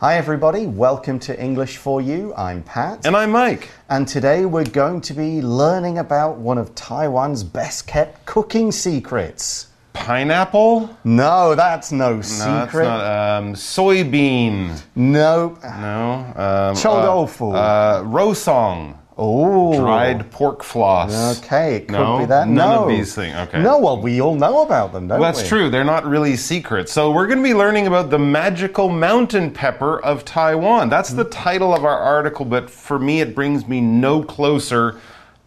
Hi, everybody. Welcome to English for You. I'm Pat. And I'm Mike. And today we're going to be learning about one of Taiwan's best kept cooking secrets. Pineapple? No, that's no, No, secret. that's not. Um, soybean? no. No. Um, Chou. Uh, uh, rousong? Oh. Dried pork floss? Okay, it could No? be that. None no. of these things. Okay. No, well, we all know about them, don't we? Well, that's we? true. They're not really secrets. So, we're going to be learning about the magical mountain pepper of Taiwan. That's the title of our article, but for me, it brings me no closer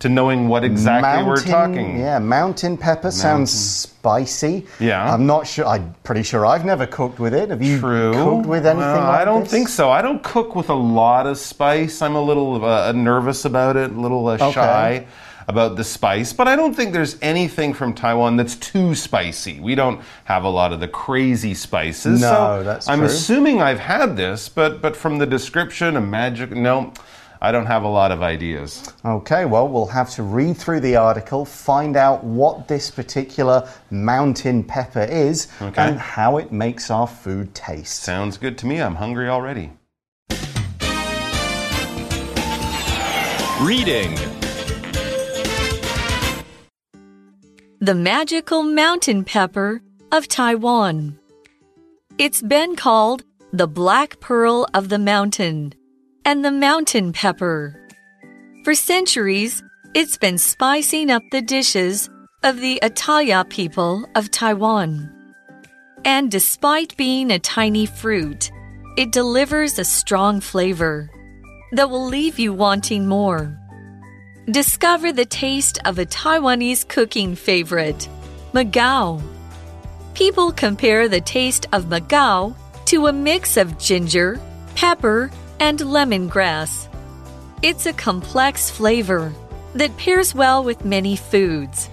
to knowing what exactly we're talking. Yeah, mountain pepper sounds spicy. Yeah. I'm not sure. I'm pretty sure I've never cooked with it. Have you True. cooked with anything Well, like I don't this? think so. I don't cook with a lot of spice. I'm a little uh, nervous about it, a little uh, Okay. shy about the spice, but I don't think there's anything from Taiwan that's too spicy. We don't have a lot of the crazy spices. No, so that's I'm true. assuming I've had this, but but from the description, a magic no. I don't have a lot of ideas. Okay, well, we'll have to read through the article, find out what this particular mountain pepper is, Okay. and how it makes our food taste. Sounds good to me. I'm hungry already. Reading The magical mountain pepper of Taiwan. It's been called the black pearl of the mountain and the mountain pepper. For centuries, it's been spicing up the dishes of the Atayal people of Taiwan. And despite being a tiny fruit, it delivers a strong flavor that will leave you wanting more. Discover the taste of a Taiwanese cooking favorite, Magao. People compare the taste of Magao to a mix of ginger, pepper, and lemongrass. It's a complex flavor that pairs well with many foods.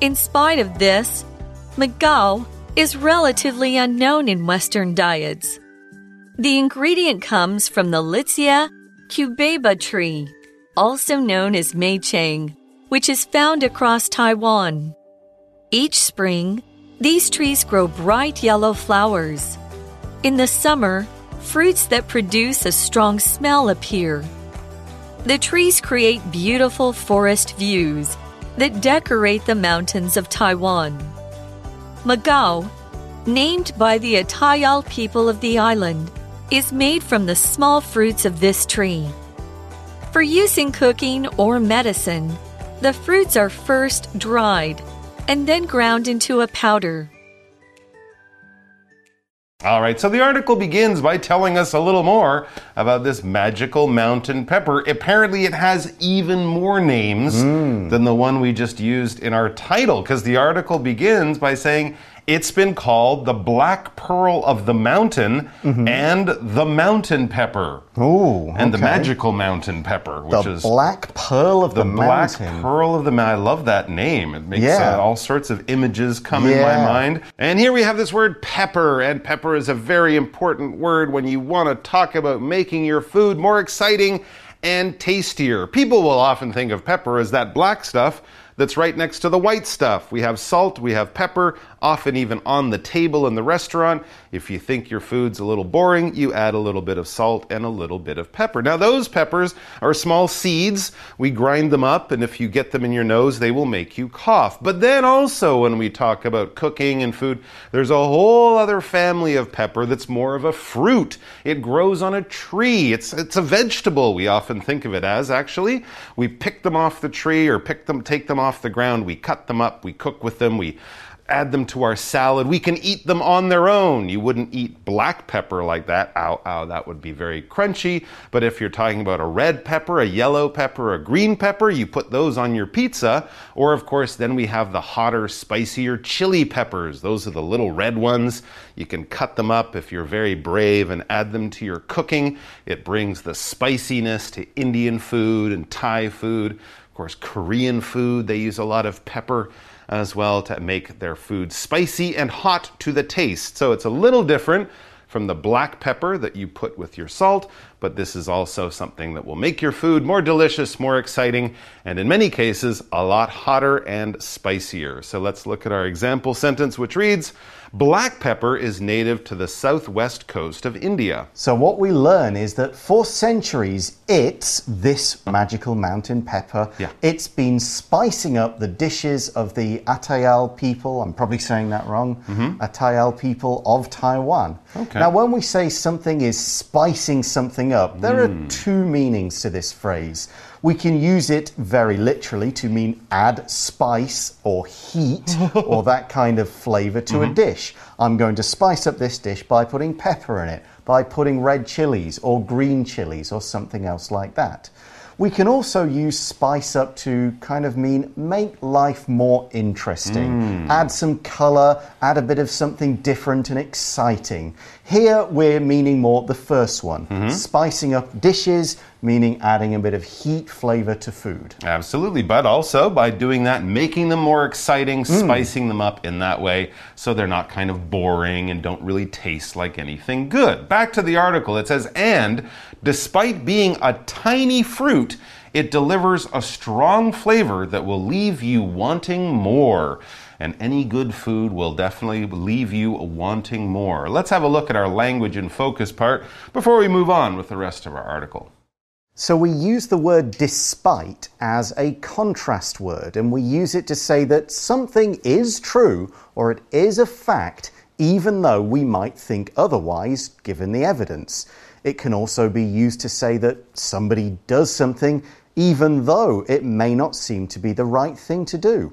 In spite of this, Magao is relatively unknown in Western diets. The ingredient comes from the Litsea cubeba tree, also known as meichang, which is found across Taiwan. Each spring, these trees grow bright yellow flowers. In the summer, fruits that produce a strong smell appear. The trees create beautiful forest views that decorate the mountains of Taiwan. Magao, named by the Atayal people of the island, is made from the small fruits of this tree. For use in cooking or medicine, the fruits are first dried and then ground into a powder. All right, so the article begins by telling us a little more about this magical mountain pepper. Apparently, it has even more names hmm. than the one we just used in our title, because the article begins by saying it's been called the black pearl of the mountain and the mountain pepper. Ooh, And the magical mountain pepper, which The is black pearl of the, mountain. the black mountain. pearl of the mountain. I love that name. It makes Yeah. uh, all sorts of images come in my mind. And here we have this word pepper, and pepper is a very important word when you want to talk about making your food more exciting and tastier. People will often think of pepper as that black stuff that's right next to the white stuff. We have salt, we have pepper, often even on the table in the restaurant. If you think your food's a little boring, you add a little bit of salt and a little bit of pepper. Now, those peppers are small seeds. We grind them up, and if you get them in your nose, they will make you cough. But then also, when we talk about cooking and food, there's a whole other family of pepper that's more of a fruit. It grows on a tree. It's, it's a vegetable, we often think of it as, actually. We pick them off the tree or pick them, take them off the ground. We cut them up, we cook with them, we add them to our salad. We can eat them on their own. You wouldn't eat black pepper like that. Ow, ow, that would be very crunchy. But if you're talking about a red pepper, a yellow pepper, a green pepper, you put those on your pizza. Or, of course, then we have the hotter, spicier chili peppers. Those are the little red ones. You can cut them up if you're very brave and add them to your cooking. It brings the spiciness to Indian food and Thai food. Of course, Korean food, they use a lot of pepper as well to make their food spicy and hot to the taste. So it's a little different from the black pepper that you put with your salt, but this is also something that will make your food more delicious, more exciting, and in many cases, a lot hotter and spicier. So let's look at our example sentence, which reads Black pepper is native to the southwest coast of India. So, what we learn is that for centuries, it's this magical mountain pepper. Yeah. It's been spicing up the dishes of the Atayal people. I'm probably saying that wrong. Atayal people of Taiwan. Okay. Now, when we say something is spicing something up, there Hmm. are two meanings to this phrase. We can use it very literally to mean add spice or heat or that kind of flavor to Mm-hmm. a dish. I'm going to spice up this dish by putting pepper in it, by putting red chilies or green chilies or something else like that. We can also use spice up to kind of mean make life more interesting, add some color, add a bit of something different and exciting. Here we're meaning more the first one, spicing up dishes, meaning adding a bit of heat flavor to food. Absolutely, but also by doing that, making them more exciting, mm. spicing them up in that way so they're not kind of boring and don't really taste like anything good. Back to the article, it says, and despite being a tiny fruit, it delivers a strong flavor that will leave you wanting more. And any good food will definitely leave you wanting more. Let's have a look at our language and focus part before we move on with the rest of our article. So we use the word despite as a contrast word, and we use it to say that something is true or it is a fact, even though we might think otherwise given the evidence. It can also be used to say that somebody does something even though it may not seem to be the right thing to do.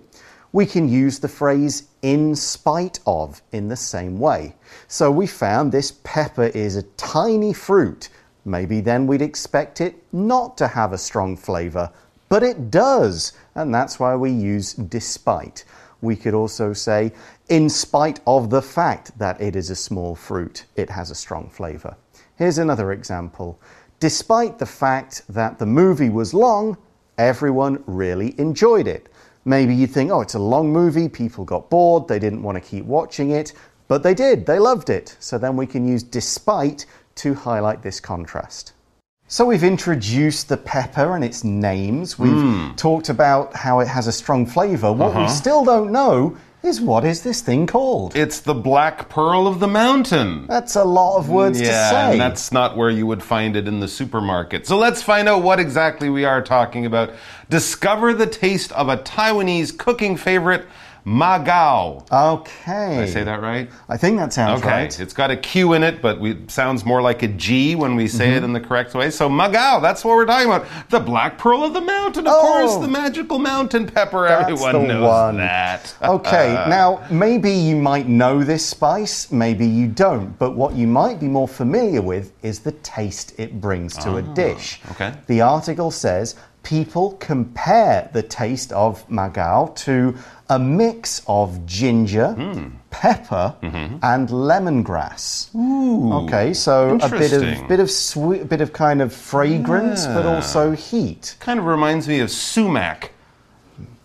We can use the phrase in spite of in the same way. So we found this pepper is a tiny fruit. Maybe then we'd expect it not to have a strong flavour, but it does, and that's why we use despite. We could also say, in spite of the fact that it is a small fruit, it has a strong flavour. Here's another example. Despite the fact that the movie was long, everyone really enjoyed it. Maybe you'd think, oh, it's a long movie, people got bored, they didn't want to keep watching it, but they did, they loved it. So then we can use despite to highlight this contrast. So we've introduced the pepper and its names. We've hmm. talked about how it has a strong flavour. What we uh-huh. still don't know is what is this thing called? It's the black pearl of the mountain. That's a lot of words yeah, to say. and that's not where you would find it in the supermarket. So let's find out what exactly we are talking about. Discover the taste of a Taiwanese cooking favorite, Magao. okay. Did I say that right? I think that sounds Okay, right. it's got a Q in it, but it sounds more like a G when we say it Mm-hmm. in the correct way. So Magao, that's what we're talking about. The black pearl of the mountain, of Oh. course, the magical mountain pepper. That's Everyone the knows one. that. Okay, now maybe you might know this spice, maybe you don't, but what you might be more familiar with is the taste it brings to a dish. okay. The article says people compare the taste of magao to a mix of ginger, hmm. pepper, mm-hmm. and lemongrass. Okay, so a bit of bit of sweet, a bit of kind of fragrance, but also heat. kind of reminds me of sumac.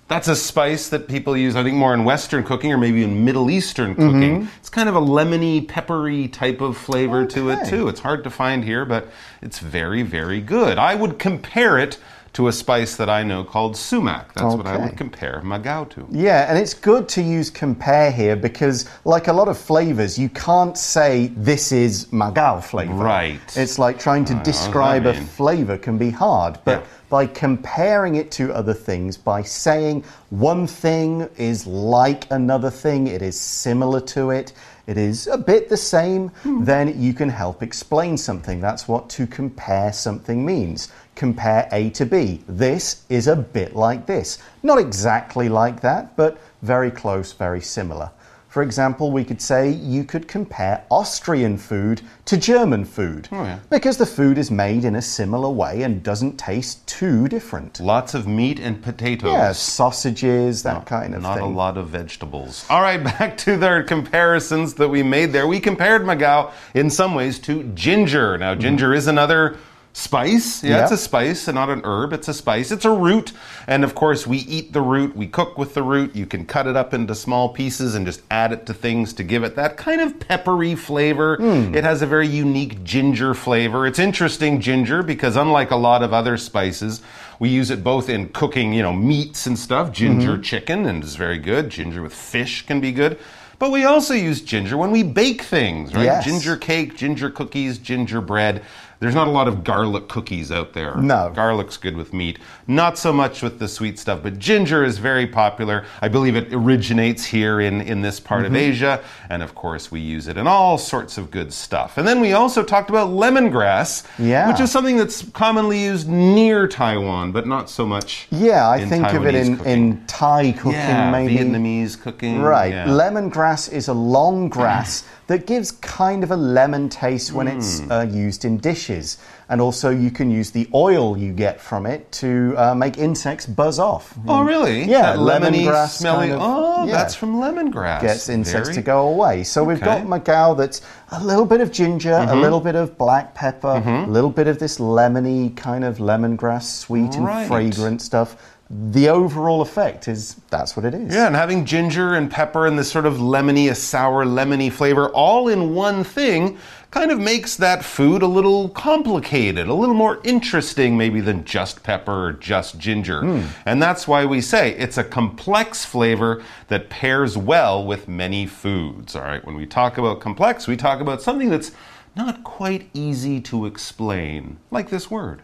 That's a spice that people use, I think, more in Western cooking or maybe in Middle Eastern mm-hmm. cooking. It's kind of a lemony, peppery type of flavor to it, too. It's hard to find here, but it's very, very good. I would compare it to a spice that I know called sumac. That's what I would compare magao to. Yeah, and it's good to use compare here because, like a lot of flavors, you can't say this is Magao flavor. Right. It's like trying to that describe a flavor can be hard, but Yeah. by comparing it to other things, by saying one thing is like another thing, it is similar to it, it is a bit the same, Hmm. then you can help explain something. That's what to compare something means. Compare A to B. This is a bit like this. Not exactly like that, but very close, very similar. For example, we could say you could compare Austrian food to German food Oh, yeah. because the food is made in a similar way and doesn't taste too different. Lots of meat and potatoes. Yeah, sausages, that kind of Not thing. Not a lot of vegetables. All right, back to their comparisons that we made there. We compared Magao in some ways to ginger. Now, ginger is another spice. Yeah, it's a spice and not an herb. It's a spice. It's a root. And of course, we eat the root. We cook with the root. You can cut it up into small pieces and just add it to things to give it that kind of peppery flavor. Hmm. It has a very unique ginger flavor. It's interesting, ginger, because unlike a lot of other spices, we use it both in cooking, you know, meats and stuff. Ginger mm-hmm. chicken and is very good. Ginger with fish can be good. But we also use ginger when we bake things, right? Yes. Ginger cake, ginger cookies, gingerbread. There's not a lot of garlic cookies out there. No. Garlic's good with meat. Not so much with the sweet stuff, but ginger is very popular. I believe it originates here in, in this part Mm-hmm. of Asia. And of course, we use it in all sorts of good stuff. And then we also talked about lemongrass, Yeah. which is something that's commonly used near Taiwan, but not so much. Yeah, I in think of it in, cooking. in Thai cooking, yeah, maybe. Vietnamese cooking. Right. yeah. Lemongrass is a long grass that gives kind of a lemon taste when it's Hmm. uh, used in dishes. And also, you can use the oil you get from it to uh, make insects buzz off. Oh, really? Yeah, that lemony, lemongrass smelly. kind of- oh, yeah. that's from lemongrass. Gets insects Very- to go away. So we've got Okay. Magao that's a little bit of ginger, Mm-hmm. a little bit of black pepper, a little bit of this lemony kind of lemongrass, sweet Right. and fragrant stuff. The overall effect is that's what it is. Yeah, and having ginger and pepper and this sort of lemony, a sour, lemony flavor all in one thing kind of makes that food a little complicated, a little more interesting, maybe, than just pepper or just ginger. Hmm. And that's why we say it's a complex flavor that pairs well with many foods. All right, when we talk about complex, we talk about something that's not quite easy to explain, like this word.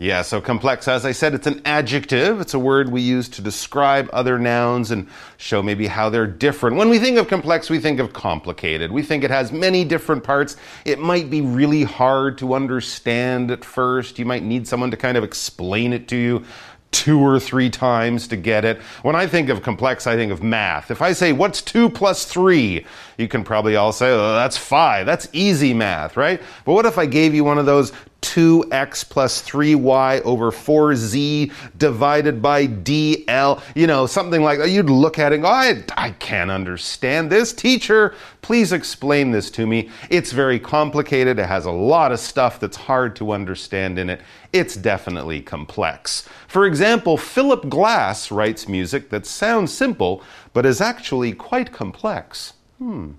Yeah, so complex, as I said, it's an adjective. It's a word we use to describe other nouns and show maybe how they're different. When we think of complex, we think of complicated. We think it has many different parts. It might be really hard to understand at first. You might need someone to kind of explain it to you two or three times to get it. When I think of complex, I think of math. If I say, what's two plus three? You can probably all say, oh, that's five. That's easy math, right? But what if I gave you one of those 2x plus 3y over 4z divided by dl? You know, something like that. You'd look at it and go, I, I can't understand this. Teacher, please explain this to me. It's very complicated. It has a lot of stuff that's hard to understand in it. It's definitely complex. For example, Philip Glass writes music that sounds simple, but is actually quite complex. Hmm.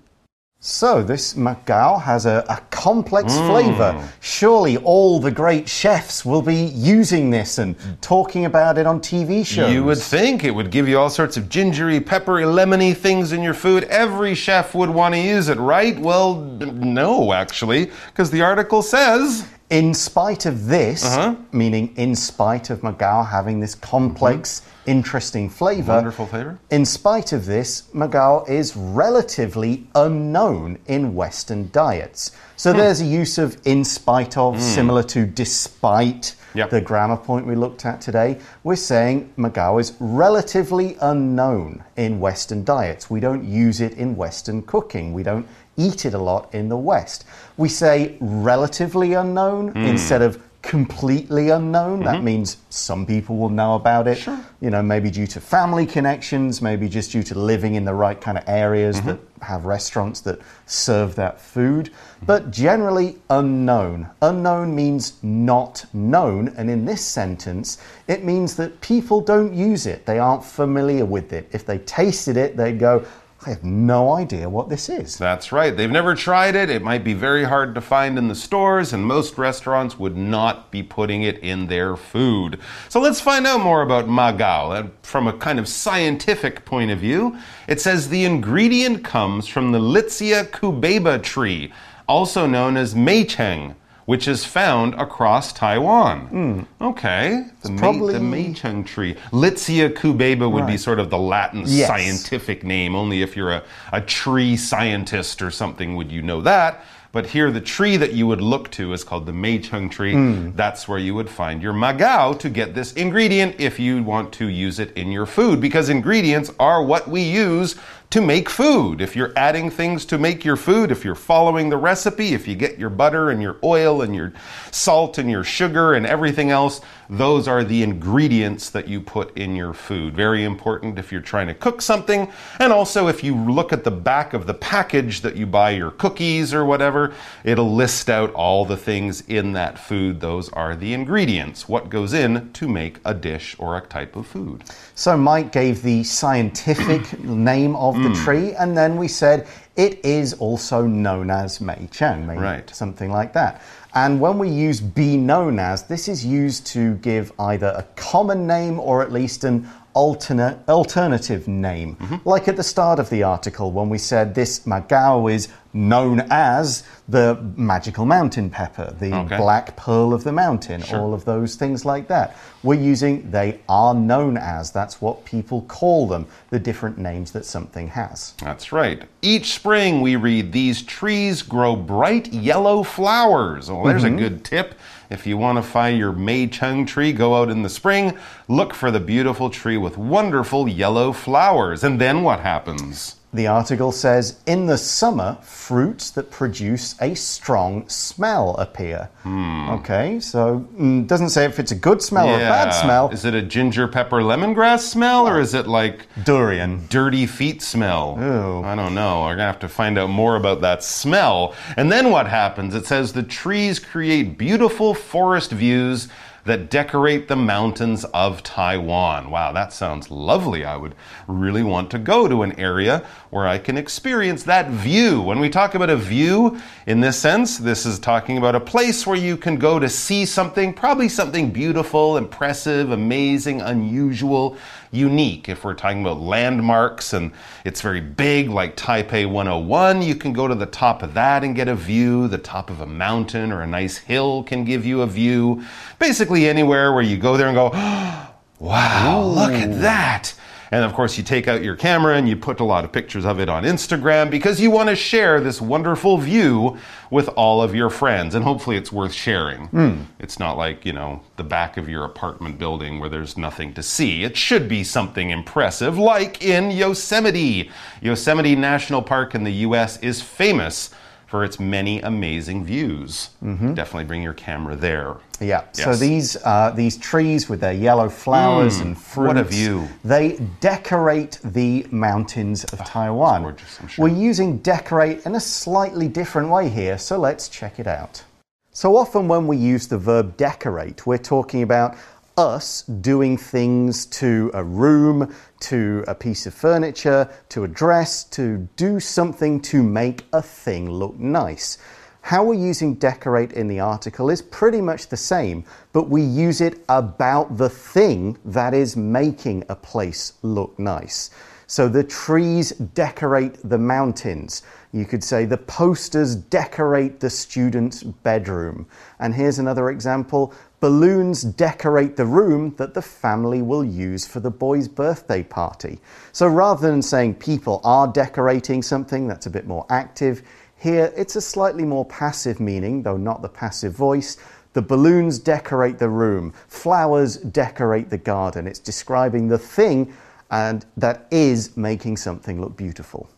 So this Magao has a, a complex Hmm. flavour. Surely all the great chefs will be using this and talking about it on TV shows. You would think it would give you all sorts of gingery, peppery, lemony things in your food. Every chef would want to use it, right? Well, no, actually, because the article says. In spite of this, Uh-huh. meaning in spite of Magao having this complex, interesting flavour, Mm-hmm. Wonderful flavour. In spite of this, Magao is relatively unknown in Western diets. So there's a use of in spite of, similar to despite. Yep. The grammar point we looked at today, we're saying Magao is relatively unknown in Western diets. We don't use it in Western cooking. We don't eat it a lot in the West. We say relatively unknown hmm. instead of completely unknown. That mm-hmm. means some people will know about it. You know, maybe due to family connections, maybe just due to living in the right kind of areas mm-hmm. that have restaurants that serve that food. But generally unknown. Unknown means not known. And in this sentence, it means that people don't use it. They aren't familiar with it. If they tasted it, they'd go, I have no idea what this is. That's right. They've never tried it. It might be very hard to find in the stores, and most restaurants would not be putting it in their food. So let's find out more about magao uh, from a kind of scientific point of view. It says the ingredient comes from the Litsea cubeba tree, also known as meicheng. Which is found across Taiwan. Hmm. Okay, the, mei- probably- the meicheng tree. Litsea cubeba would be sort of the Latin Yes. scientific name. Only if you're a, a tree scientist or something would you know that. But here, the tree that you would look to is called the Meicheng tree. Hmm. That's where you would find your magao to get this ingredient if you want to use it in your food. Because ingredients are what we use to make food. If you're adding things to make your food, if you're following the recipe, if you get your butter and your oil and your salt and your sugar and everything else, those are the ingredients that you put in your food. Very important if you're trying to cook something. And also, if you look at the back of the package that you buy your cookies or whatever, it'll list out all the things in that food. Those are the ingredients, what goes in to make a dish or a type of food. So Mike gave the scientific name of the tree, and then we said it is also known as Mei Cheng, Mei, Right. something like that. And when we use be known as, this is used to give either a common name or at least an alternate alternative name. Mm-hmm. Like at the start of the article when we said this Magao is known as the magical mountain pepper, the Okay. black pearl of the mountain, all of those things like that. We're using they are known as. That's what people call them, the different names that something has. That's right. Each spring we read these trees grow bright yellow flowers. Well, there's a mm-hmm. good tip. If you want to find your Mei Cheng tree, go out in the spring, look for the beautiful tree with wonderful yellow flowers. And then what happens? The article says in the summer, fruits that produce a strong smell appear. Okay, so mm, doesn't say if it's a good smell or a bad smell. Is it a ginger pepper lemongrass smell or is it like Durian. dirty feet smell. Ew. I don't know. We're going to have to find out more about that smell. And then what happens? It says the trees create beautiful forest views that decorate the mountains of Taiwan. Wow, that sounds lovely. I would really want to go to an area where I can experience that view. When we talk about a view in this sense, this is talking about a place where you can go to see something, probably something beautiful, impressive, amazing, unusual, unique. If we're talking about landmarks and it's very big, like Taipei 101, you can go to the top of that and get a view. The top of a mountain or a nice hill can give you a view. Basically, anywhere where you go there and go, wow, look at that. And of course, you take out your camera and you put a lot of pictures of it on Instagram because you want to share this wonderful view with all of your friends. And hopefully, it's worth sharing. Hmm. It's not like, you know, the back of your apartment building where there's nothing to see. It should be something impressive, like in Yosemite. Yosemite National Park in the U.S. is famous for its many amazing views. Mm-hmm. Definitely bring your camera there. Yeah. So these uh, these trees with their yellow flowers mm, and fruits, what a view. They decorate the mountains of ah, Taiwan. gorgeous, sure. We're using decorate in a slightly different way here, so let's check it out. So often when we use the verb decorate, we're talking about us doing things to a room, to a piece of furniture, to a dress, to do something to make a thing look nice. How we're using decorate in the article is pretty much the same, but we use it about the thing that is making a place look nice. So the trees decorate the mountains. You could say the posters decorate the student's bedroom. And here's another example balloons decorate the room that the family will use for the boy's birthday party. So rather than saying people are decorating something that's a bit more active, here it's a slightly more passive meaning, though not the passive voice. The balloons decorate the room, flowers decorate the garden. It's describing the thing and that is making something look beautiful.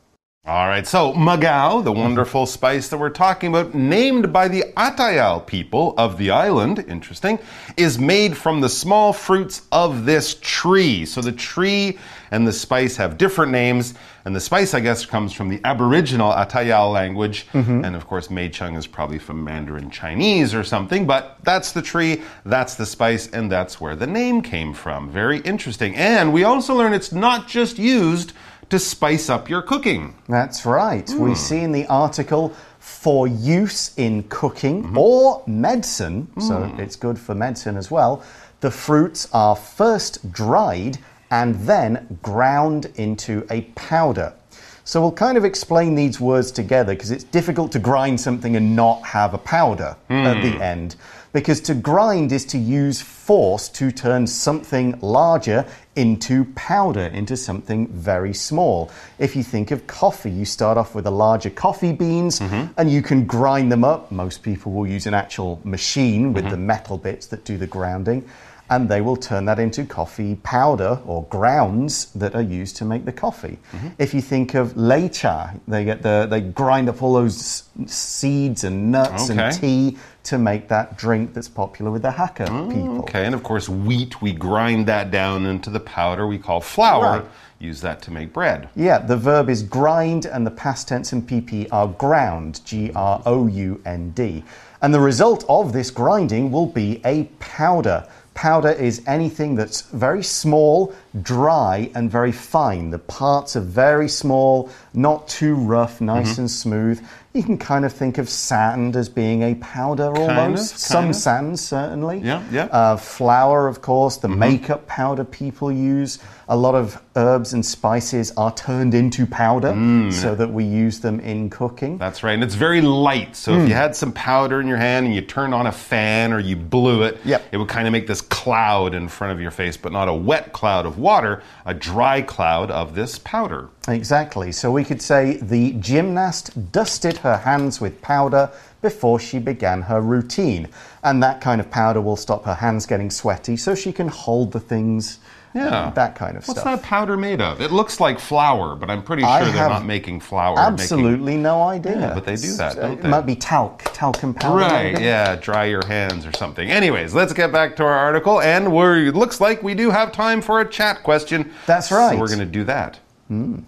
All right, so magao, the mm-hmm. wonderful spice that we're talking about, named by the Atayal people of the island, interesting, is made from the small fruits of this tree. So the tree and the spice have different names, and the spice, I guess, comes from the Aboriginal Atayal language, mm-hmm. and of course, Mei Chung is probably from Mandarin Chinese or something, but that's the tree, that's the spice, and that's where the name came from. Very interesting. And we also learn it's not just used to spice up your cooking. That's right. We hmm. see in the article for use in cooking mm-hmm. or medicine, so hmm. it's good for medicine as well. The fruits are first dried and then ground into a powder. So we'll kind of explain these words together because it's difficult to grind something and not have a powder at the hmm. end. Because to grind is to use force to turn something larger into powder, into something very small. If you think of coffee, you start off with the larger coffee beans mm-hmm. and you can grind them up. Most people will use an actual machine with mm-hmm. the metal bits that do the grounding and they will turn that into coffee powder or grounds that are used to make the coffee. Mm-hmm. If you think of leicha, they get the they grind up all those seeds and nuts Okay. and tea to make that drink that's popular with the Hakka mm, people. Okay, and of course, wheat, we grind that down into the powder we call flour. Right. Use that to make bread. Yeah, the verb is grind, and the past tense and PP are ground, G R O U N D. And the result of this grinding will be a powder. Powder is anything that's very small dry and very fine. The parts are very small, not too rough, nice Mm-hmm. and smooth. You can kind of think of sand as being a powder almost. of, Some kind of. sand, certainly. Yeah, yeah. Uh, flour, of course, the makeup powder people use. A lot of herbs and spices are turned into powder Mm. so that we use them in cooking. That's right. And it's very light. So Hmm. if you had some powder in your hand and you turned on a fan or you blew it, Yep. it would kind of make this cloud in front of your face, but not a wet cloud of water, a dry cloud of this powder. Exactly. So we could say the gymnast dusted her hands with powder before she began her routine. And that kind of powder will stop her hands getting sweaty so she can hold the things, Yeah. that kind of What's stuff. What's that powder made of? It looks like flour, but I'm pretty I sure they're have not making flour. they're making- Absolutely no idea. Yeah, but they do that, Uh, don't It they? might be talc, talcum powder. Right, yeah, dry your hands or something. Anyways, let's get back to our article, and we're, it looks like we do have time for a chat question. That's right. So we're going to do that. For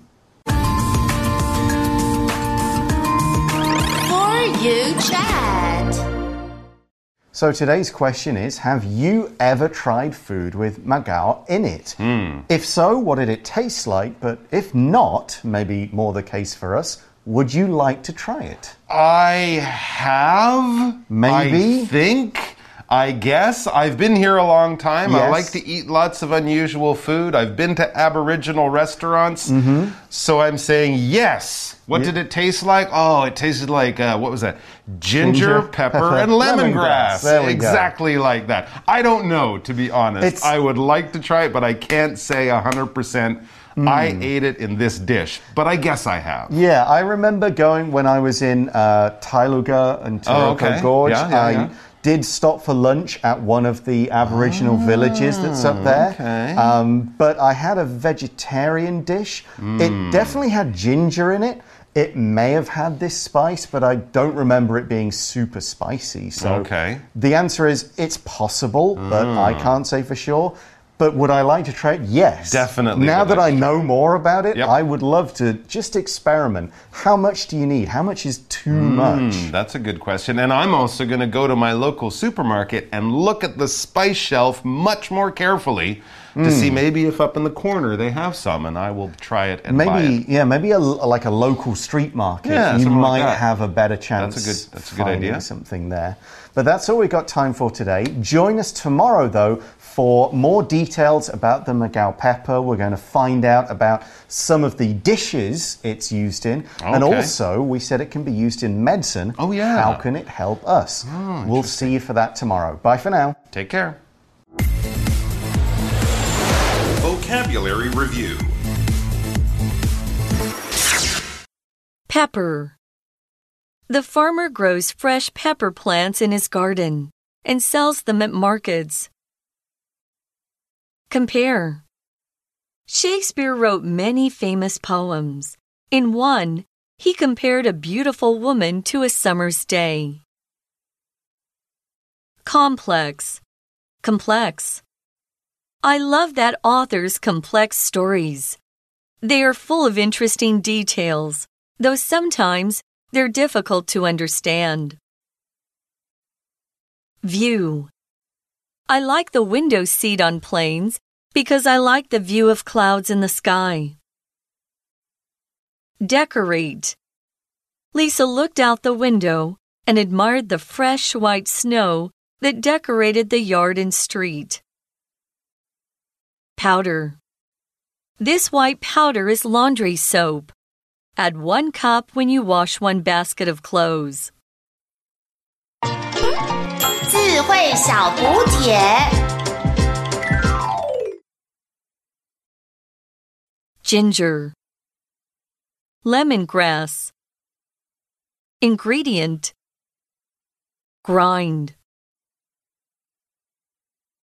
you chat. So today's question is Have you ever tried food with magao in it? Hmm. If so, what did it taste like? But if not, maybe more the case for us, would you like to try it? I have. Maybe. I think. I guess. I've been here a long time. I like to eat lots of unusual food. I've been to Aboriginal restaurants. Mm-hmm. So I'm saying yes. What did it taste like? Oh, it tasted like, uh, what was that? Ginger, Ginger, pepper, pepper, and lemongrass. lemongrass. We go. exactly like that. I don't know, to be honest. It's- I would like to try it, but I can't say 100%. Hmm. I ate it in this dish, but I guess I have. Yeah, I remember going when I was in uh, Tailuga and Taroko Oh, okay. Gorge. Yeah, yeah, I yeah. Did stop for lunch at one of the Aboriginal villages that's up there. Okay. Um, but I had a vegetarian dish. Hmm. It definitely had ginger in it. It may have had this spice, but I don't remember it being super spicy. So Okay. the answer is it's possible, but I Hmm. can't say for sure. But would I like to try it? Yes. Definitely Now that I know more about it, Yep. I would love to just experiment. How much do you need? How much is too much? Hmm, that's a good question. And I'm also going to go to my local supermarket and look at the spice shelf much more carefully to see Hmm. maybe if up in the corner they have some and I will try it and buy Maybe, it. yeah, maybe a, like a local street market. Yeah, you something like might have a better chance. That's a good- that's a good idea. Something there. But that's all we've got time for today. Join us tomorrow, though, for more details about the Magao pepper. We're going to find out about some of the dishes it's used in, and also we said it can be used in medicine. Oh, yeah. Oh, How can it help us? Oh, we'll see you for that tomorrow. Bye for now. Take care. Vocabulary Review Pepper. The farmer grows fresh pepper plants in his garden and sells them at markets. Compare. Shakespeare wrote many famous poems. In one, he compared a beautiful woman to a summer's day. Complex. Complex. I love that author's complex stories. They are full of interesting details, though sometimes they're difficult to understand. View. I like the window seat on planes because I like the view of clouds in the sky. Decorate. Lisa looked out the window and admired the fresh white snow that decorated the yard and street. Powder. This white powder is laundry soap. Add one cup when you wash one basket of clothes. 智慧小补帖。 Ginger. Lemongrass. Ingredient. Grind.